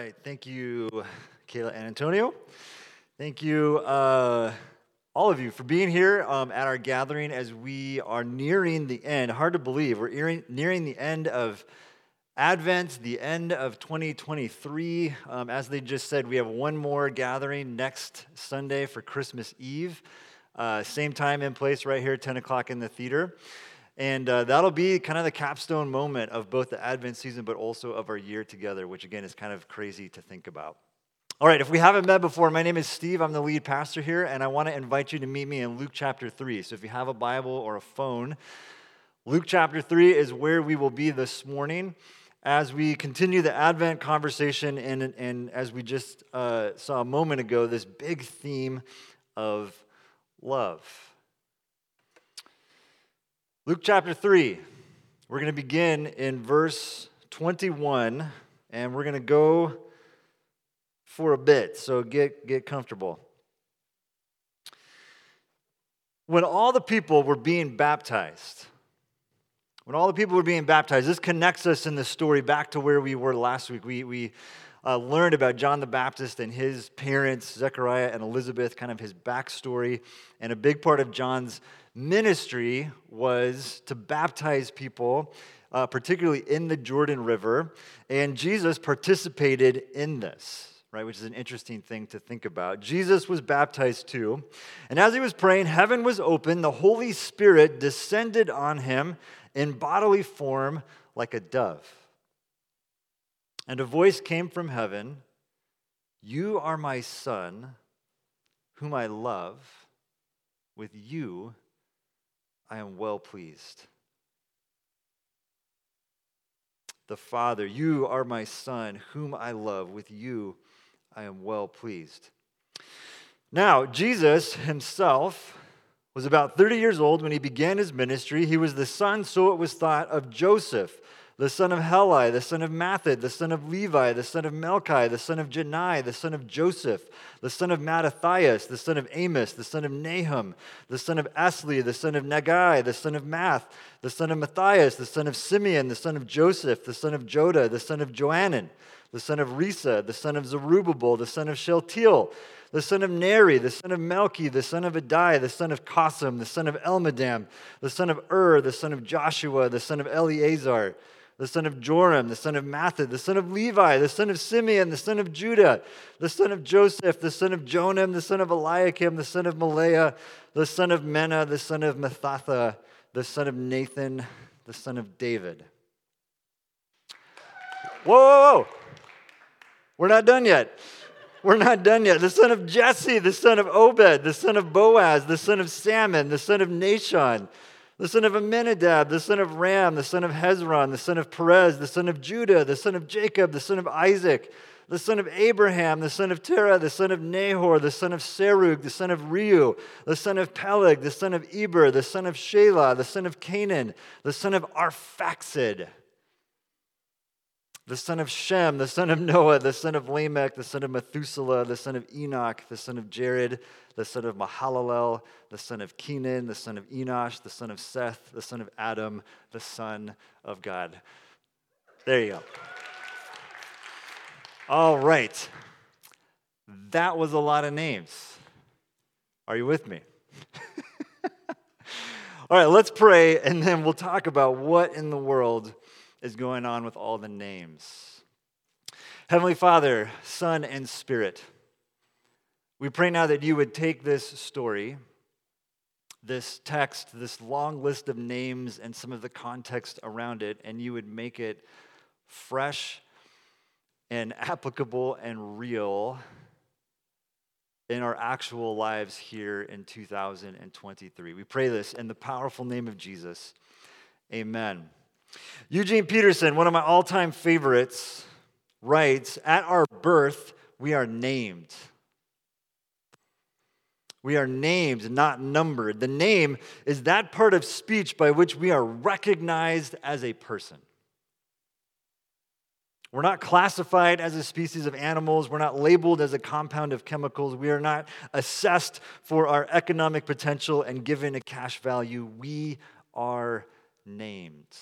right. Thank you, Kayla and Antonio. Thank you, uh, all of you, for being here um, at our gathering as we are nearing the end. Hard to believe. We're nearing, the end of Advent, the end of 2023. Um, as they just said, we have one more gathering next Sunday for Christmas Eve. Uh, same time and place right here, 10 o'clock in the theater. And uh, that'll be kind of the capstone moment of both the Advent season, but also of our year together, which again is kind of crazy to think about. All right, if we haven't met before, my name is Steve. I'm the lead pastor here, and I want to invite you to meet me in Luke chapter 3. So if you have a Bible or a phone, Luke chapter 3 is where we will be this morning as we continue the Advent conversation, and, and as we just uh, saw a moment ago, this big theme of love. Luke chapter 3, we're going to begin in verse 21, and we're going to go for a bit, so get, get comfortable. When all the people were being baptized, when all the people were being baptized, this connects us in the story back to where we were last week. We, we uh, learned about John the Baptist and his parents, Zechariah and Elizabeth, kind of his backstory. And a big part of John's ministry was to baptize people, uh, particularly in the Jordan River. And Jesus participated in this. Right, which is an interesting thing to think about. Jesus was baptized too. And as he was praying, heaven was open. The Holy Spirit descended on him in bodily form like a dove. And a voice came from heaven You are my son, whom I love. With you I am well pleased. The Father, you are my Son, whom I love. With you I am well pleased. Now, Jesus himself was about 30 years old when he began his ministry. He was the son, so it was thought, of Joseph the son of Heli, the son of Matthat, the son of Levi, the son of Melki, the son of Jannai, the son of Joseph, the son of Mattathias, the son of Amos, the son of Nahum, the son of Esli, the son of Naggai, the son of Maath, the son of Matthias, the son of Simeon, the son of Joseph, the son of Joda, the son of Joanan, the son of Rhesa, the son of Zerubbabel, the son of Shealtiel, the son of Neri, the son of Melki, the son of Adai, the son of Cosam, the son of Elmadam, the son of Ur, the son of Joshua, the son of Eleazar, the son of Joram, the son of Matthat, the son of Levi, the son of Simeon, the son of Judah, the son of Joseph, the son of Jonam, the son of Eliakim, the son of Melea, the son of Menna, the son of Mattatha, the son of Nathan, the son of David. Whoa, whoa, whoa. We're not done yet. We're not done yet. The son of Jesse, the son of Obed, the son of Boaz, the son of Salmon, the son of Nahshon, the son of Amminadab, the son of Ram, the son of Hezron, the son of Perez, the son of Judah, the son of Jacob, the son of Isaac, the son of Abraham, the son of Terah, the son of Nahor, the son of Serug, the son of Reu, the son of Peleg, the son of Eber, the son of Shelah, the son of Canaan, the son of Arphaxad the son of Shem, the son of Noah, the son of Lamech, the son of Methuselah, the son of Enoch, the son of Jared, the son of Mahalalel, the son of Kenan, the son of Enosh, the son of Seth, the son of Adam, the son of God. There you go. All right. That was a lot of names. Are you with me? All right, let's pray and then we'll talk about what in the world is going on with all the names. Heavenly Father, Son, and Spirit, we pray now that you would take this story, this text, this long list of names, and some of the context around it, and you would make it fresh and applicable and real in our actual lives here in 2023. We pray this in the powerful name of Jesus. Amen. Eugene Peterson, one of my all time favorites, writes At our birth, we are named. We are named, not numbered. The name is that part of speech by which we are recognized as a person. We're not classified as a species of animals. We're not labeled as a compound of chemicals. We are not assessed for our economic potential and given a cash value. We are named.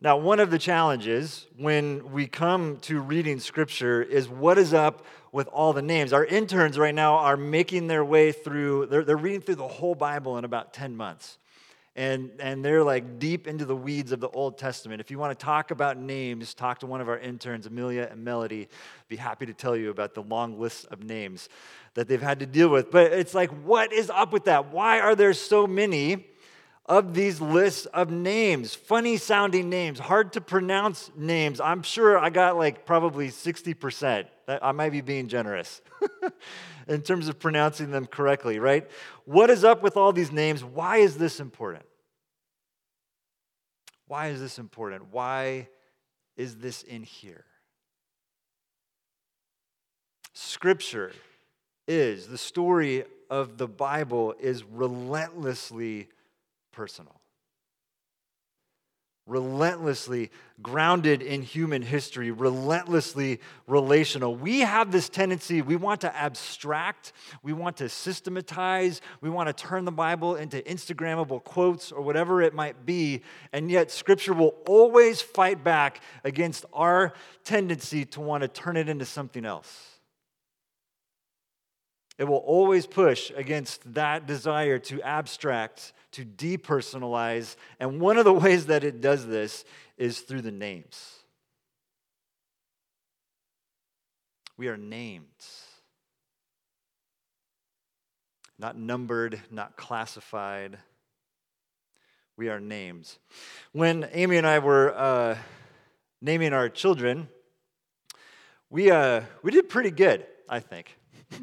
Now, one of the challenges when we come to reading scripture is what is up with all the names. Our interns right now are making their way through, they're, they're reading through the whole Bible in about 10 months. And, and they're like deep into the weeds of the Old Testament. If you want to talk about names, talk to one of our interns, Amelia and Melody. Be happy to tell you about the long list of names that they've had to deal with. But it's like, what is up with that? Why are there so many? Of these lists of names, funny sounding names, hard to pronounce names. I'm sure I got like probably 60%. I might be being generous in terms of pronouncing them correctly, right? What is up with all these names? Why is this important? Why is this important? Why is this in here? Scripture is, the story of the Bible is relentlessly personal. Relentlessly grounded in human history, relentlessly relational. We have this tendency, we want to abstract, we want to systematize, we want to turn the Bible into Instagrammable quotes or whatever it might be, and yet Scripture will always fight back against our tendency to want to turn it into something else. It will always push against that desire to abstract, to depersonalize. And one of the ways that it does this is through the names. We are named, not numbered, not classified. We are named. When Amy and I were uh, naming our children, we, uh, we did pretty good, I think.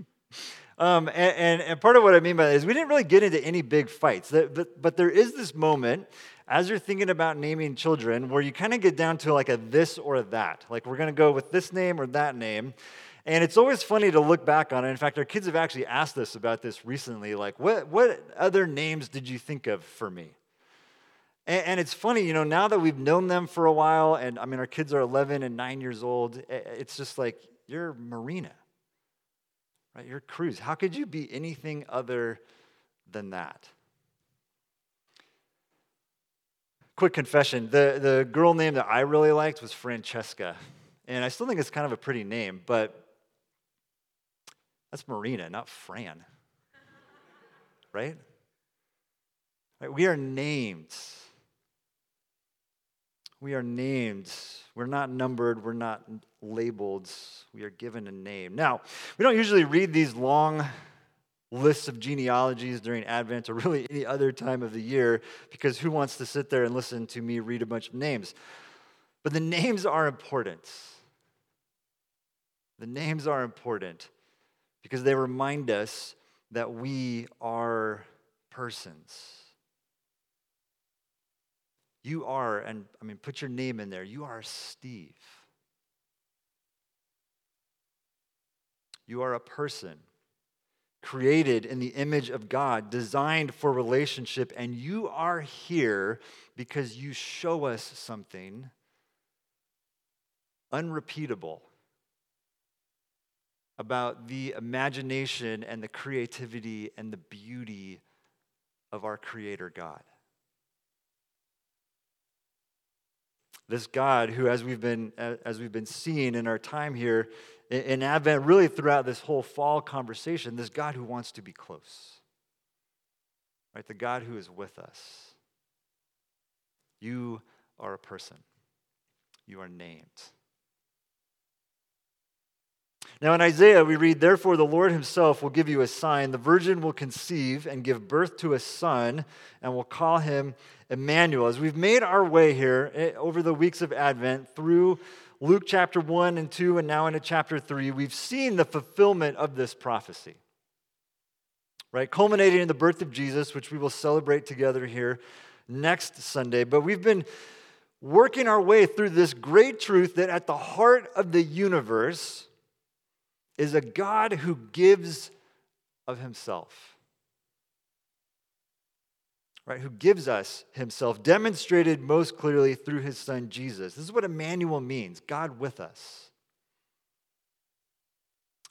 Um, and, and, and, part of what I mean by that is we didn't really get into any big fights. But, but there is this moment as you're thinking about naming children where you kind of get down to like a this or a that. Like we're going to go with this name or that name. And it's always funny to look back on it. In fact, our kids have actually asked us about this recently. Like, what, what other names did you think of for me? And, and it's funny, you know, now that we've known them for a while, and I mean, our kids are 11 and 9 years old, it's just like, you're Marina right? You're Cruz. How could you be anything other than that? Quick confession the, the girl name that I really liked was Francesca. And I still think it's kind of a pretty name, but that's Marina, not Fran. right? right? We are named. We are named. We're not numbered. We're not labeled. We are given a name. Now, we don't usually read these long lists of genealogies during Advent or really any other time of the year because who wants to sit there and listen to me read a bunch of names? But the names are important. The names are important because they remind us that we are persons. You are, and I mean, put your name in there. You are Steve. You are a person created in the image of God, designed for relationship, and you are here because you show us something unrepeatable about the imagination and the creativity and the beauty of our Creator God. This God who, as we've been, as we've been seeing in our time here in Advent, really throughout this whole fall conversation, this God who wants to be close. Right? The God who is with us. You are a person. You are named. Now, in Isaiah, we read, Therefore, the Lord himself will give you a sign. The virgin will conceive and give birth to a son, and will call him Emmanuel. As we've made our way here eh, over the weeks of Advent through Luke chapter 1 and 2, and now into chapter 3, we've seen the fulfillment of this prophecy. Right? Culminating in the birth of Jesus, which we will celebrate together here next Sunday. But we've been working our way through this great truth that at the heart of the universe, is a God who gives of himself. Right, who gives us himself, demonstrated most clearly through his son Jesus. This is what Emmanuel means God with us.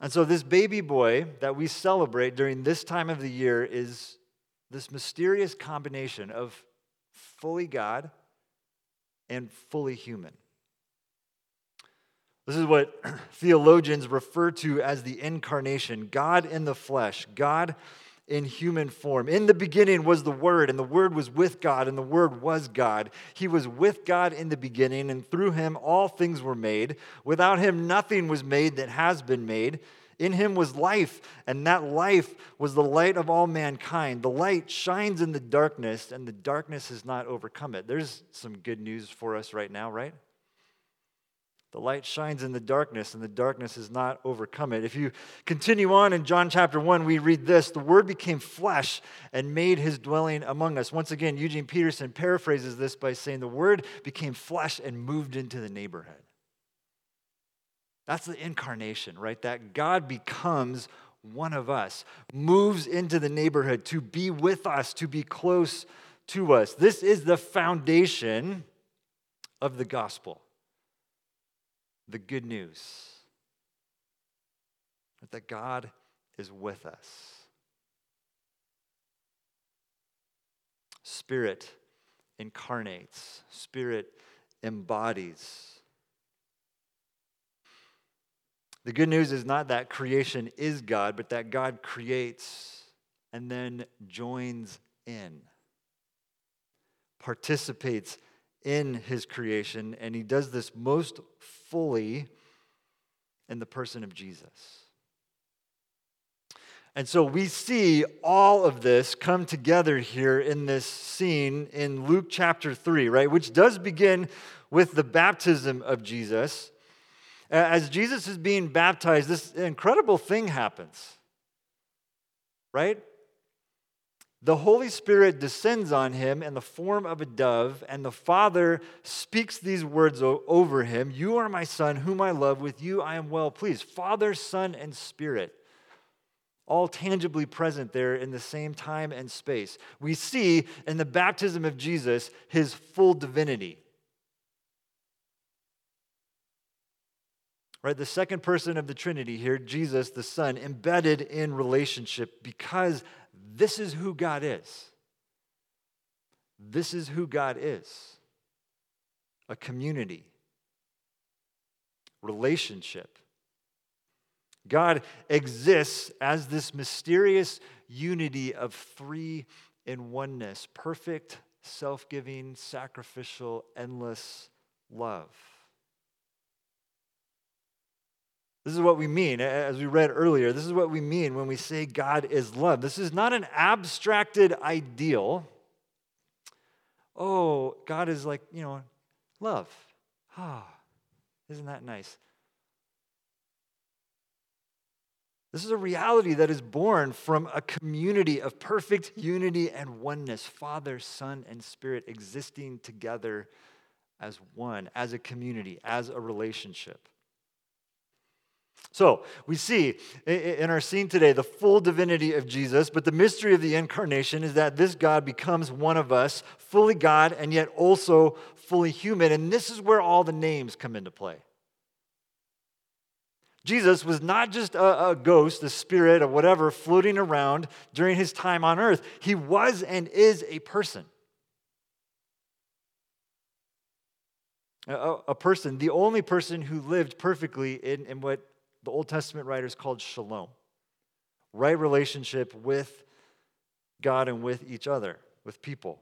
And so, this baby boy that we celebrate during this time of the year is this mysterious combination of fully God and fully human. This is what theologians refer to as the incarnation God in the flesh, God in human form. In the beginning was the Word, and the Word was with God, and the Word was God. He was with God in the beginning, and through him all things were made. Without him, nothing was made that has been made. In him was life, and that life was the light of all mankind. The light shines in the darkness, and the darkness has not overcome it. There's some good news for us right now, right? The light shines in the darkness, and the darkness has not overcome it. If you continue on in John chapter 1, we read this The Word became flesh and made his dwelling among us. Once again, Eugene Peterson paraphrases this by saying, The Word became flesh and moved into the neighborhood. That's the incarnation, right? That God becomes one of us, moves into the neighborhood to be with us, to be close to us. This is the foundation of the gospel the good news that God is with us. Spirit incarnates, Spirit embodies. The good news is not that creation is God, but that God creates and then joins in, participates in his creation, and he does this most fully in the person of Jesus. And so we see all of this come together here in this scene in Luke chapter 3, right? Which does begin with the baptism of Jesus. As Jesus is being baptized, this incredible thing happens, right? The Holy Spirit descends on him in the form of a dove, and the Father speaks these words over him You are my Son, whom I love. With you I am well pleased. Father, Son, and Spirit, all tangibly present there in the same time and space. We see in the baptism of Jesus his full divinity. Right, the second person of the Trinity here, Jesus, the Son, embedded in relationship because this is who God is. This is who God is a community, relationship. God exists as this mysterious unity of three in oneness perfect, self giving, sacrificial, endless love. This is what we mean, as we read earlier. This is what we mean when we say God is love. This is not an abstracted ideal. Oh, God is like, you know, love. Ah, isn't that nice? This is a reality that is born from a community of perfect unity and oneness Father, Son, and Spirit existing together as one, as a community, as a relationship. So, we see in our scene today the full divinity of Jesus, but the mystery of the incarnation is that this God becomes one of us, fully God and yet also fully human. And this is where all the names come into play. Jesus was not just a, a, ghost, a spirit, or whatever floating around during his time on earth. He was and is a person. A, person, the only person who lived perfectly in, in what the Old Testament writers called shalom right relationship with God and with each other, with people.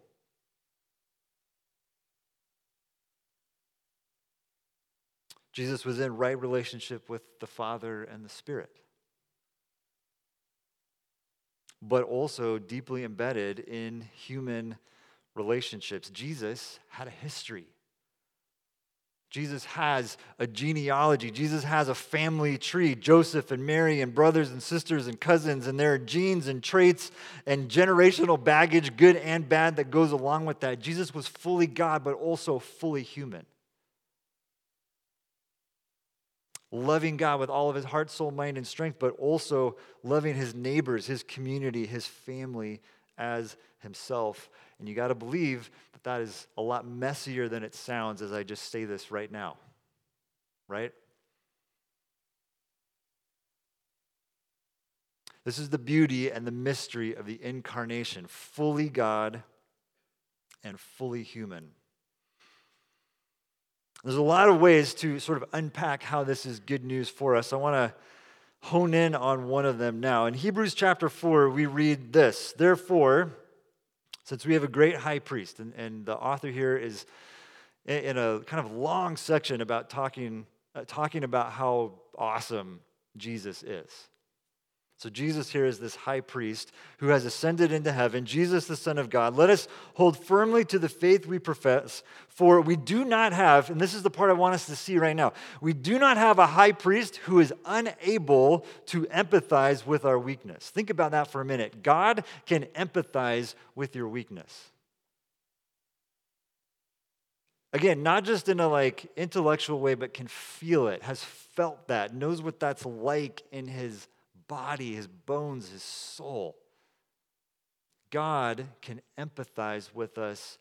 Jesus was in right relationship with the Father and the Spirit, but also deeply embedded in human relationships. Jesus had a history Jesus has a genealogy. Jesus has a family tree Joseph and Mary and brothers and sisters and cousins, and there are genes and traits and generational baggage, good and bad, that goes along with that. Jesus was fully God, but also fully human. Loving God with all of his heart, soul, mind, and strength, but also loving his neighbors, his community, his family as himself. And you got to believe that that is a lot messier than it sounds as I just say this right now. Right? This is the beauty and the mystery of the incarnation fully God and fully human. There's a lot of ways to sort of unpack how this is good news for us. I want to hone in on one of them now. In Hebrews chapter 4, we read this Therefore, since we have a great high priest, and, and the author here is in a kind of long section about talking, uh, talking about how awesome Jesus is. So, Jesus here is this high priest who has ascended into heaven, Jesus, the Son of God. Let us hold firmly to the faith we profess, for we do not have, and this is the part I want us to see right now, we do not have a high priest who is unable to empathize with our weakness. Think about that for a minute. God can empathize with your weakness. Again, not just in a like intellectual way, but can feel it, has felt that, knows what that's like in his body, his bones, his soul. God can empathize with us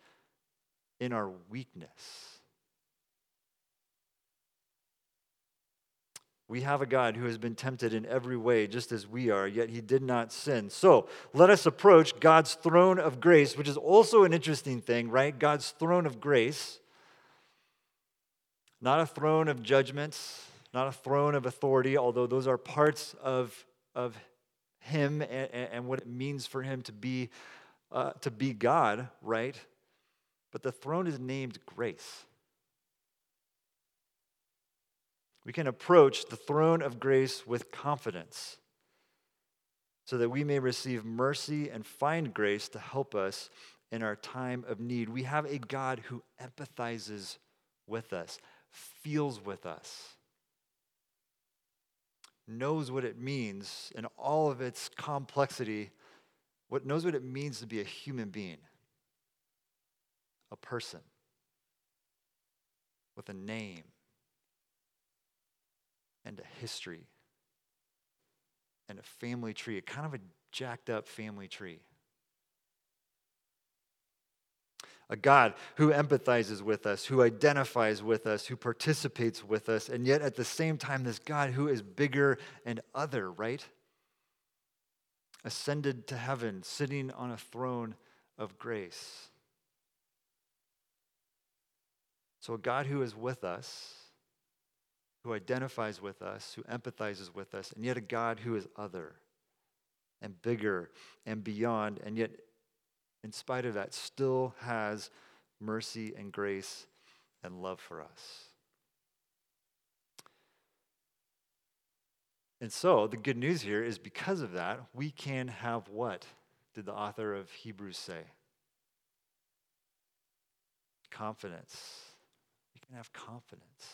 in our weakness. We have a God who has been tempted in every way, just as we are, yet he did not sin. So let us approach God's throne of grace, which is also an interesting thing, right? God's throne of grace. Not a throne of judgments, not a throne of authority, although those are parts of of him and, and what it means for him to be, uh, to be God, right? But the throne is named grace. We can approach the throne of grace with confidence so that we may receive mercy and find grace to help us in our time of need. We have a God who empathizes with us, feels with us knows what it means in all of its complexity, what knows what it means to be a human being, a person with a name and a history and a family tree, a kind of a jacked up family tree. A God who empathizes with us, who identifies with us, who participates with us, and yet at the same time, this God who is bigger and other, right? Ascended to heaven, sitting on a throne of grace. So, a God who is with us, who identifies with us, who empathizes with us, and yet a God who is other and bigger and beyond, and yet in spite of that, still has mercy and grace and love for us. And so, the good news here is because of that, we can have what did the author of Hebrews say? Confidence. We can have confidence.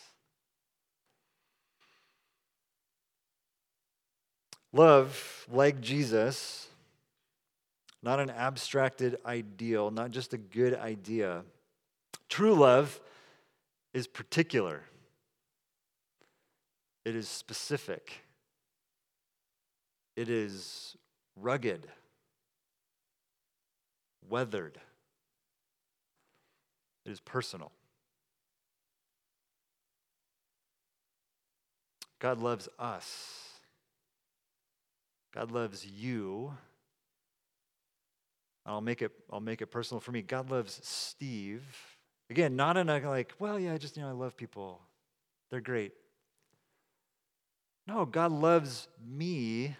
Love, like Jesus, not an abstracted ideal, not just a good idea. True love is particular, it is specific, it is rugged, weathered, it is personal. God loves us. God loves you I'll make it I'll make it personal for me. God loves Steve. Again, not in a like, well, yeah, I just you know, I love people. They're great. No, God loves me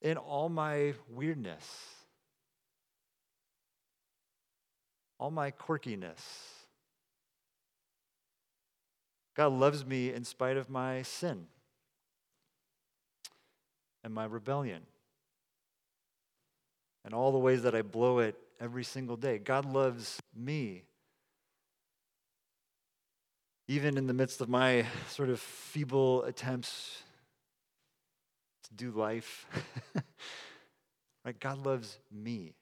in all my weirdness, all my quirkiness. God loves me in spite of my sin and my rebellion and all the ways that I blow it every single day. God loves me. Even in the midst of my sort of feeble attempts to do life, right? God loves me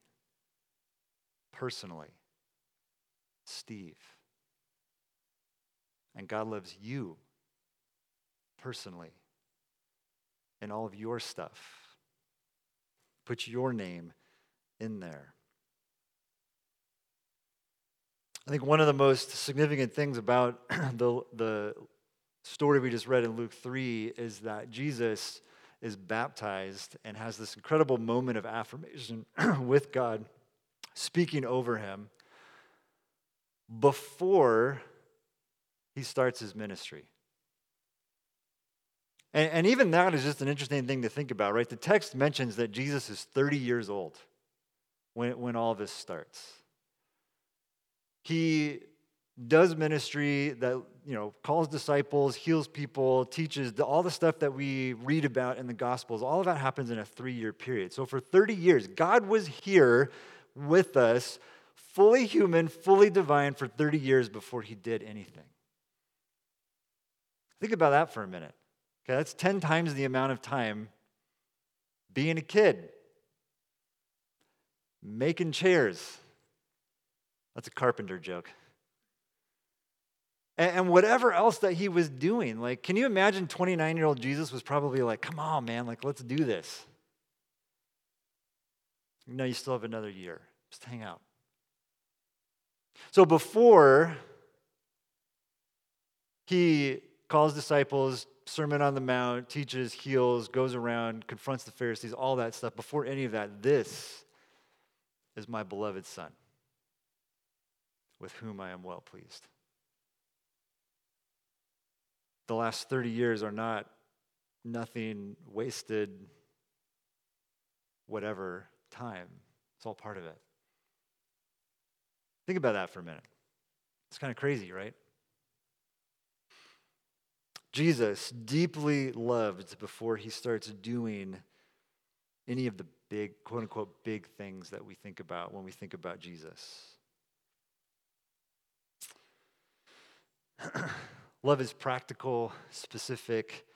personally, Steve. And God loves you personally and all of your stuff. Put your name in there. I think one of the most significant things about the, the story we just read in Luke 3 is that Jesus is baptized and has this incredible moment of affirmation with God speaking over him before he starts his ministry. And, and even that is just an interesting thing to think about, right? The text mentions that Jesus is 30 years old when, when all this starts. He does ministry that you know calls disciples heals people teaches all the stuff that we read about in the gospels all of that happens in a three-year period. So for 30 years god was here with us fully human fully divine for 30 years before he did anything. Think about that for a minute. Okay that's 10 times the amount of time being a kid making chairs that's a carpenter joke and, whatever else that he was doing. Like, can you imagine 29 year old Jesus was probably like, come on, man, like, let's do this. No, you still have another year. Just hang out. So before he calls disciples, Sermon on the Mount, teaches, heals, goes around, confronts the Pharisees, all that stuff, before any of that, this is my beloved Son, with whom I am well pleased the last 30 years are not nothing wasted, whatever time. It's all part of it. Think about that for a minute. It's kind of crazy, right? Jesus deeply loved before he starts doing any of the big, quote unquote, big things that we think about when we think about Jesus. Love is practical, specific,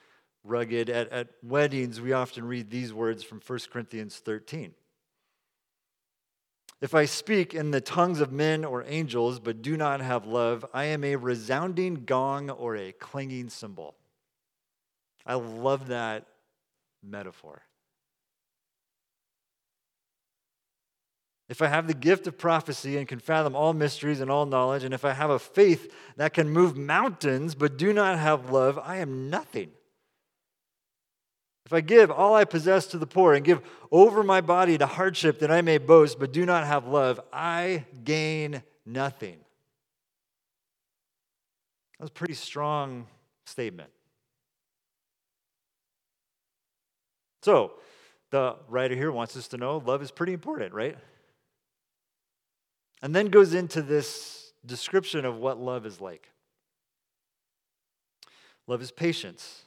rugged. At, at weddings, we often read these words from 1 Corinthians 13. If I speak in the tongues of men or angels, but do not have love, I am a resounding gong or a clanging cymbal. I love that metaphor. If I have the gift of prophecy and can fathom all mysteries and all knowledge, and if I have a faith that can move mountains but do not have love, I am nothing. If I give all I possess to the poor and give over my body to hardship that I may boast but do not have love, I gain nothing. That's a pretty strong statement. So, the writer here wants us to know love is pretty important, right? And then goes into this description of what love is like. Love is patience.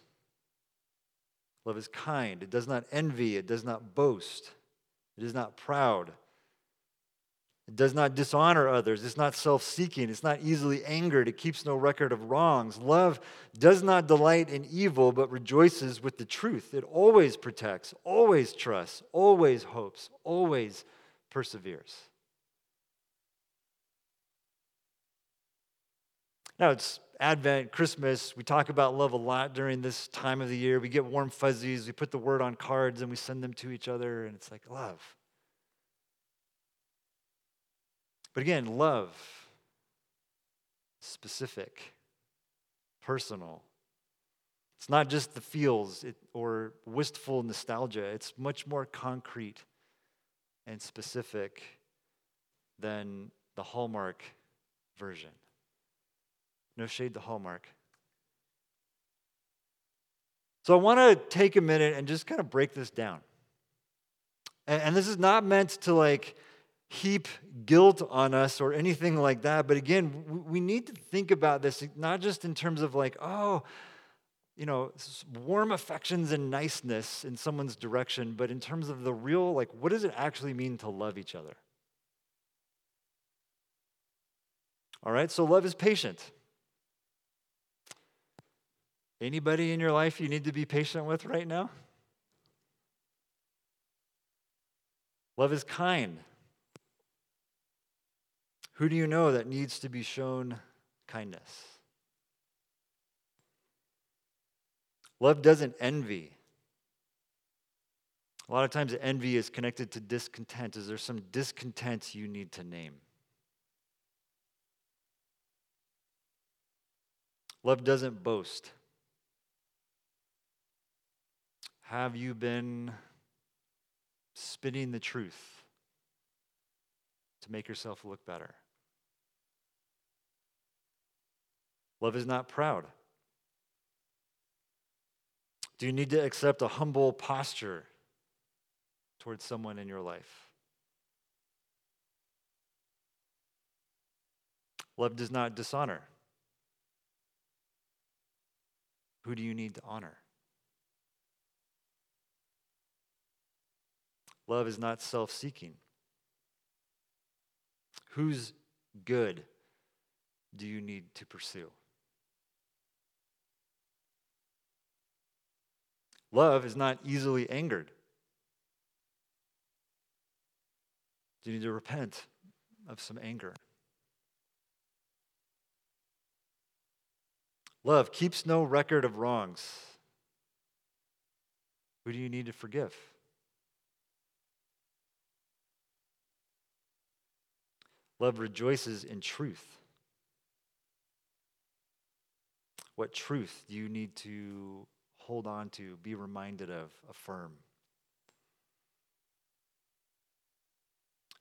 Love is kind. It does not envy. It does not boast. It is not proud. It does not dishonor others. It's not self seeking. It's not easily angered. It keeps no record of wrongs. Love does not delight in evil, but rejoices with the truth. It always protects, always trusts, always hopes, always perseveres. Now, it's Advent, Christmas. We talk about love a lot during this time of the year. We get warm fuzzies. We put the word on cards and we send them to each other, and it's like love. But again, love, specific, personal. It's not just the feels or wistful nostalgia, it's much more concrete and specific than the Hallmark version. No shade to Hallmark. So I want to take a minute and just kind of break this down. And, and, this is not meant to like heap guilt on us or anything like that. But again, we, we need to think about this not just in terms of like, oh, you know, warm affections and niceness in someone's direction, but in terms of the real, like, what does it actually mean to love each other? All right, so love is patient. Anybody in your life you need to be patient with right now? Love is kind. Who do you know that needs to be shown kindness? Love doesn't envy. A lot of times, envy is connected to discontent. Is there some discontent you need to name? Love doesn't boast. Have you been spinning the truth to make yourself look better? Love is not proud. Do you need to accept a humble posture towards someone in your life? Love does not dishonor. Who do you need to honor? Love is not self seeking. Whose good do you need to pursue? Love is not easily angered. Do you need to repent of some anger? Love keeps no record of wrongs. Who do you need to forgive? Love rejoices in truth. What truth do you need to hold on to, be reminded of, affirm?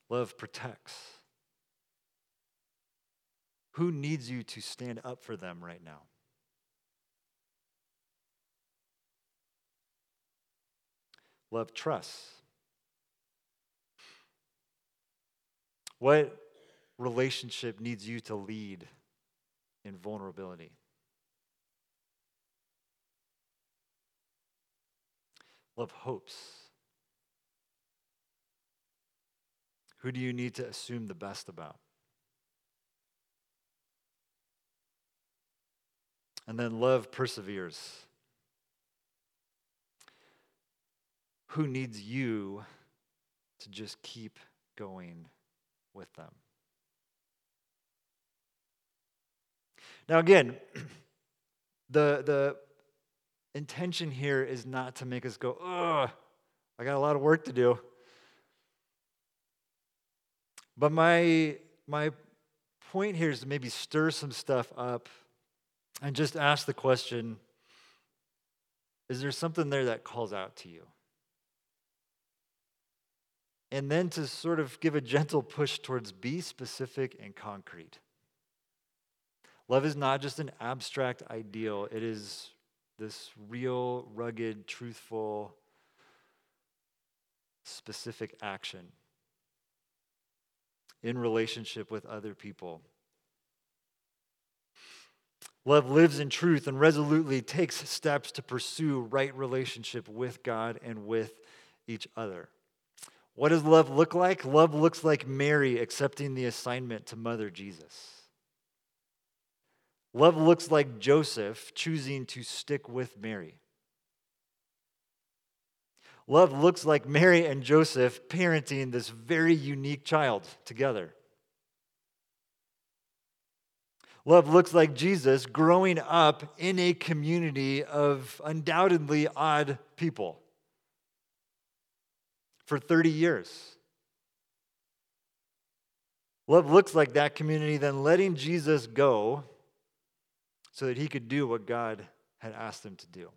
Love protects. Who needs you to stand up for them right now? Love trusts. What relationship needs you to lead in vulnerability? Love hopes. Who do you need to assume the best about? And then love perseveres. Who needs you to just keep going with them? Now, again, the, the intention here is not to make us go, ugh, I got a lot of work to do. But my, my point here is to maybe stir some stuff up and just ask the question is there something there that calls out to you? And then to sort of give a gentle push towards be specific and concrete. Love is not just an abstract ideal, it is this real, rugged, truthful, specific action in relationship with other people. Love lives in truth and resolutely takes steps to pursue right relationship with God and with each other. What does love look like? Love looks like Mary accepting the assignment to mother Jesus. Love looks like Joseph choosing to stick with Mary. Love looks like Mary and Joseph parenting this very unique child together. Love looks like Jesus growing up in a community of undoubtedly odd people for 30 years. Love looks like that community then letting Jesus go so that he could do what God had asked him to do.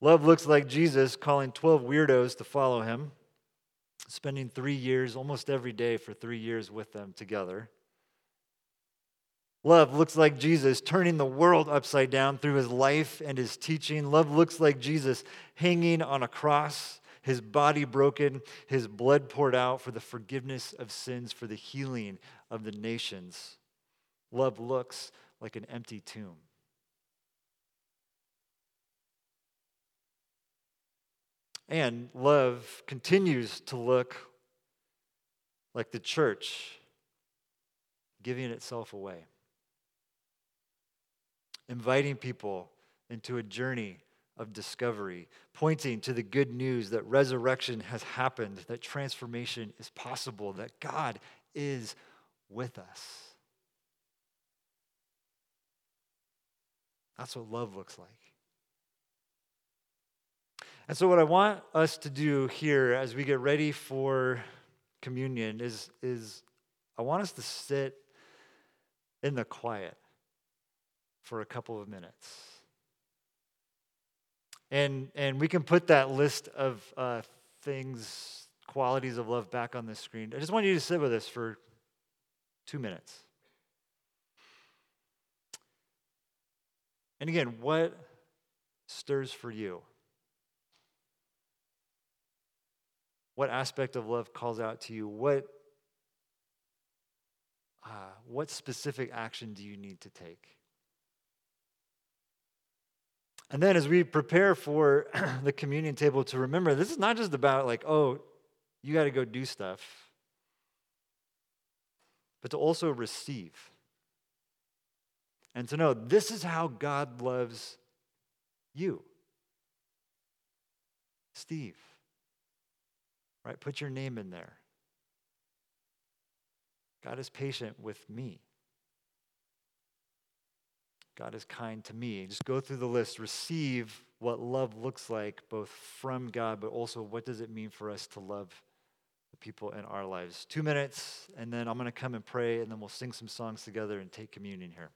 Love looks like Jesus calling 12 weirdos to follow him, spending three years, almost every day for three years with them together. Love looks like Jesus turning the world upside down through his life and his teaching. Love looks like Jesus hanging on a cross his body broken, his blood poured out for the forgiveness of sins, for the healing of the nations. Love looks like an empty tomb. And love continues to look like the church giving itself away, inviting people into a journey of discovery, pointing to the good news that resurrection has happened, that transformation is possible, that God is with us. That's what love looks like. And so, what I want us to do here as we get ready for communion is, is I want us to sit in the quiet for a couple of minutes. And, and we can put that list of uh, things, qualities of love back on the screen. I just want you to sit with us for Two minutes. And again, what stirs for you? What aspect of love calls out to you? What, uh, what specific action do you need to take? And then as we prepare for the communion table, to remember this is not just about like, oh, you got to go do stuff, but to also receive. And to know this is how God loves you. Steve. Right? Put your name in there. God is patient with me. God is kind to me. Just go through the list, receive what love looks like, both from God, but also what does it mean for us to love people in our lives. Two minutes, and then I'm going to come and pray, and then we'll sing some songs together and take communion here.